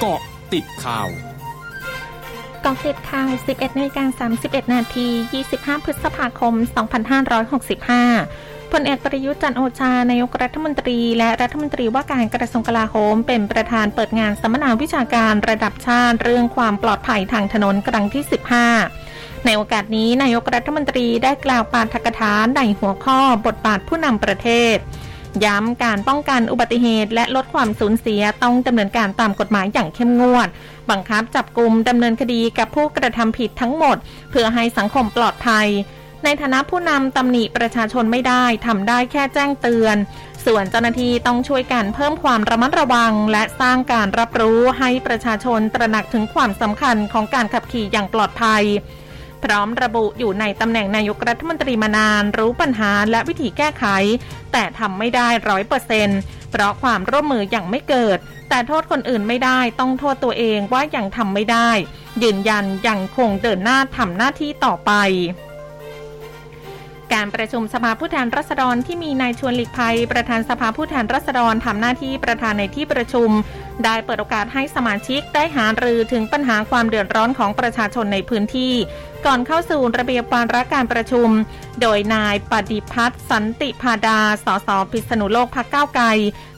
เกาะติดข่าวกองติดข่าว 11นาฬิกา31 นาที 25 พฤษภาคม 2565 พลเอกประยุทธ์จันโอชา นายกรัฐมนตรี และรัฐมนตรีว่าการกระทรวงกลาโหม เป็นประธานเปิดงานสัมมนาวิชาการระดับชาติ เรื่องความปลอดภัยทางถนนครั้งที่ 15 ในโอกาสนี้นายกรัฐมนตรีได้กล่าวปาฐกถาในหัวข้อบทบาทผู้นำประเทศ ย้ำการป้องกันอุบัติเหตุ และลดความสูญเสียต้องดำเนินการตามกฎหมายอย่างเข้มงวด บังคับจับกลุ่มดำเนินคดีกับผู้กระทำผิดทั้งหมด เพื่อให้สังคมปลอดภัย ในฐานะผู้นำตำหนิประชาชนไม่ได้ทำได้แค่แจ้งเตือน ส่วนเจ้าหน้าที่ต้องช่วยกันเพิ่มความระมัดระวัง และสร้างการรับรู้ให้ประชาชนตระหนักถึงความสำคัญของการขับขี่อย่างปลอดภัย พร้อมระบุอยู่ในตำแหน่งนายกรัฐมนตรีมานาน รู้ปัญหาและวิธีแก้ไข แต่ทำไม่ได้ร้อยเปอร์เซ็นต์เพราะความร่วมมืออย่างไม่เกิด แต่โทษคนอื่นไม่ได้ต้องโทษตัวเองว่ายังทำไม่ได้ ยืนยันยังคงเดินหน้าทำหน้าที่ต่อไปการประชุมสภาผู้แทนราษฎรที่มีนายชวนหลีกภัย ประธานสภาผู้แทนราษฎรทำหน้าที่ประธานในที่ประชุม ได้เปิดโอกาสให้สมาชิกได้หารือถึงปัญหาความเดือดร้อนของประชาชนในพื้นที่ ก่อนเข้าสู่ระเบียบวาระการประชุม โดยนายปดิพัทธ์สันติภาดา สสพิษณุโลกพรรคก้าวไกล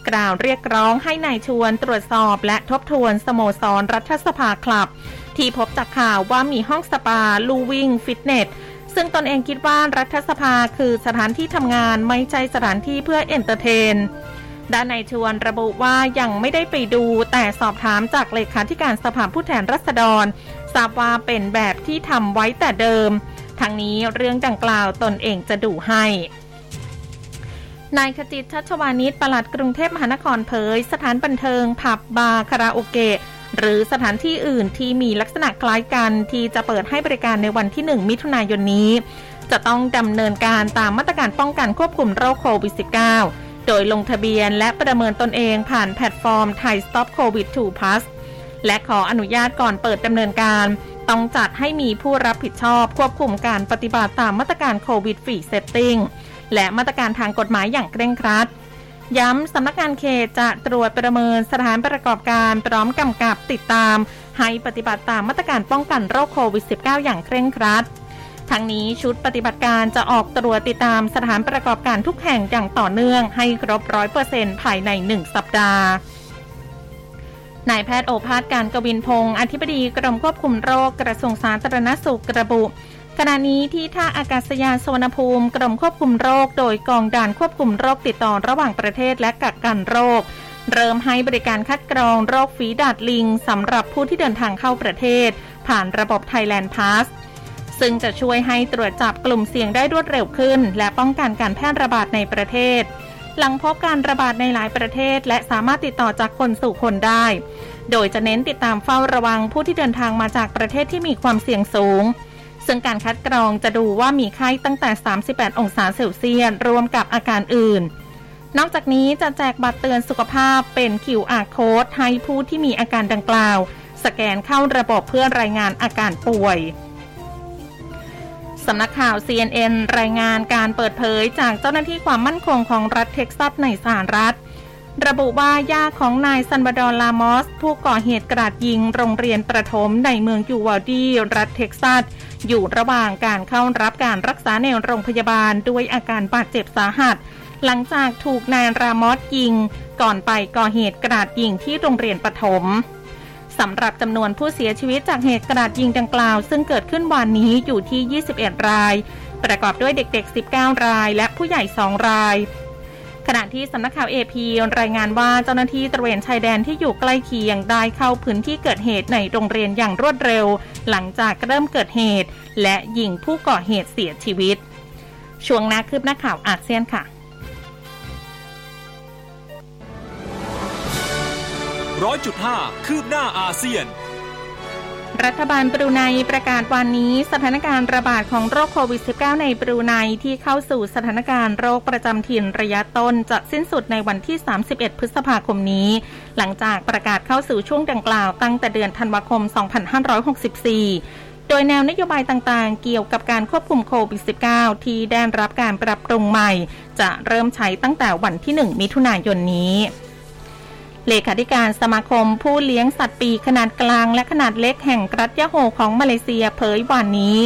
กล่าวเรียกร้องให้นายชวนตรวจสอบและทบทวนสโมสรรัฐสภาคลับ ที่พบจากข่าวว่ามีห้องสปาลูวิ่งฟิตเนสซึ่งตนเองคิดว่ารัฐสภาคือสถานที่ทำงานไม่ใช่สถานที่เพื่อ entertain ด้านนายชวนระบุว่ายังไม่ได้ไปดูแต่สอบถามจากเลขาธิการสภาผู้แทนราษฎร ทราบว่าเป็นแบบที่ทำไว้แต่เดิม ทั้งนี้เรื่องดังกล่าวตนเองจะดูให้นายขจิตชัชวานิชย์ปลัดกรุงเทพมหานครเผย สถานบันเทิง ผับบาร์คาราโอเกะ หรือสถานที่อื่นที่มีลักษณะคล้ายกันที่จะเปิดให้บริการในวันที่ 1 มิถุนายนนี้ จะต้องดำเนินการตามมาตรการป้องกันควบคุมโรคโควิด -19 โดยลงทะเบียนและประเมินตนเองผ่านแพลตฟอร์มไทย Stop COVID 2 Plus และขออนุญาตก่อนเปิดดำเนินการ ต้องจัดให้มีผู้รับผิดชอบควบคุมการปฏิบัติตามมาตรการ COVID Free Setting และมาตรการทางกฎหมายอย่างเคร่งครัด ย้ำสำนักงานเขตจะตรวจประเมินสถานประกอบการพร้อมกำกับติดตาม ให้ปฏิบัติตามมาตรการป้องกันโรคโควิด -19 อย่างเคร่งครัด ทั้งนี้ชุดปฏิบัติการจะออกตรวจติดตามสถานประกอบการทุกแห่งอย่างต่อเนื่องให้ครบร้อยเปอร์เซ็นต์ภายในหนึ่งสัปดาห์นายแพทย์โอภาสการกวินพงศ์อธิบดีกรมควบคุมโรคกระทรวงสาธารณสุขระบุขณะนี้ที่ท่าอากาศยานสวนภูมิ กรมควบคุมโรค โดยกองด่านควบคุมโรคติดต่อระหว่างประเทศและกักกันโรค เริ่มให้บริการคัดกรองโรคฝีดาดลิงสำหรับผู้ที่เดินทางเข้าประเทศ ผ่านระบบ Thailand Pass ซึ่งจะช่วยให้ตรวจจับกลุ่มเสี่ยงได้รวดเร็วขึ้น และป้องกันการแพร่ระบาดในประเทศ หลังพบการระบาดในหลายประเทศ และสามารถติดต่อจากคนสู่คนได้ โดยจะเน้นติดตามเฝ้าระวังผู้ที่เดินทางมาจากประเทศที่มีความเสี่ยงสูง ซึ่งการคัดกรองจะดูว่ามีไข้ตั้งแต่ 38 องศาเซลเซียสรวมกับอาการอื่นนอกจากนี้จะแจกบัตรเตือนสุขภาพเป็น QR code ให้ผู้ที่มีอาการดังกล่าว สแกนเข้าระบบเพื่อรายงานอาการป่วย สำนักข่าว CNN รายงานการเปิดเผยจากเจ้าหน้าที่ความมั่นคงของรัฐเท็กซัสในสหรัฐ ระบุว่าย่าของนายซัลวาดอร์ รามอส ผู้ก่อเหตุกราดยิงโรงเรียนประถมในเมืองยูวาลดีรัฐเท็กซัส อยู่ระหว่างการเข้ารับการรักษาในโรงพยาบาลด้วยอาการบาดเจ็บสาหัส หลังจากถูกนายรามอสยิง ก่อนไปก่อเหตุกราดยิงที่โรงเรียนประถม สำหรับจำนวนผู้เสียชีวิตจากเหตุกราดยิงดังกล่าว ซึ่งเกิดขึ้นวันนี้อยู่ที่ 21 ราย ประกอบด้วยเด็กๆ 19 ราย และผู้ใหญ่ 2 รายขณะที่สำนักข่าวเอพีรายงานว่าเจ้าหน้าที่ตระเวนชายแดนที่อยู่ใกล้เคียงได้เข้าพื้นที่เกิดเหตุในโรงเรียนอย่างรวดเร็ว หลังจากเริ่มเกิดเหตุ และยิงผู้ก่อเหตุเสียชีวิต ช่วงนาคืบหน้าข่าวอาเซียนค่ะ ร้อยจุดห้าคืบหน้าอาเซียน รัฐบาลบรูไนประกาศวันนี้สถานการณ์ระบาดของโรคโควิด -19 ในบรูไนที่เข้าสู่สถานการณ์โรคประจำถิ่นระยะต้นจะสิ้นสุดในวันที่ 31 พฤษภาคมนี้ หลังจากประกาศเข้าสู่ช่วงดังกล่าวตั้งแต่เดือนธันวาคม 2564โดยแนวนโยบายต่างๆ เกี่ยวกับการควบคุมโควิด -19 ที่ได้รับการปรับปรุงใหม่ จะเริ่มใช้ตั้งแต่วันที่ 1 มิถุนายนนี้ เลขาธิการสมาคมผู้เลี้ยงสัตว์ปีขนาดกลางและขนาดเล็กแห่งรัฐยะโฮของมาเลเซียเผยวันนี้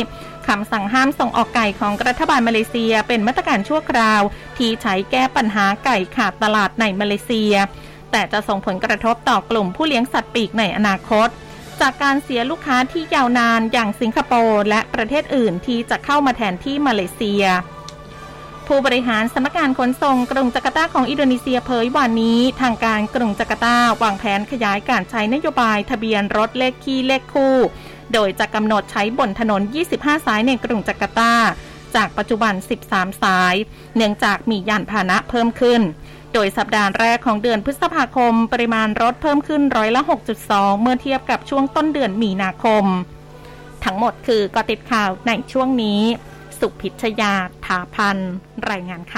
คำสั่งห้ามส่งออกไก่ของรัฐบาลมาเลเซียเป็นมาตรการชั่วคราว ที่ใช้แก้ปัญหาไก่ขาดตลาดในมาเลเซีย แต่จะส่งผลกระทบต่อกลุ่มผู้เลี้ยงสัตว์ปีกในอนาคต จากการเสียลูกค้าที่ยาวนานอย่างสิงคโปร์และประเทศอื่นที่จะเข้ามาแทนที่มาเลเซีย ผู้บริหารสำนักงานขนส่งกรุงจาการ์ตาของอินโดนีเซียเผยวันนี้ ทางการกรุงจาการ์ตาวางแผนขยายการใช้นโยบายทะเบียนรถเลขคี่เลขคู่ โดยจะกำหนดใช้บนถนน 25 สายในกรุงจาการ์ตา จากปัจจุบัน 13 สาย เนื่องจากมียานพาหนะเพิ่มขึ้น โดยสัปดาห์แรกของเดือนพฤษภาคม ปริมาณรถเพิ่มขึ้นร้อยละ 6.2 เมื่อเทียบกับช่วงต้นเดือนมีนาคม ทั้งหมดคือกอติดข่าวในช่วงนี้ สุพิชยาถาพันรายงานค่ะ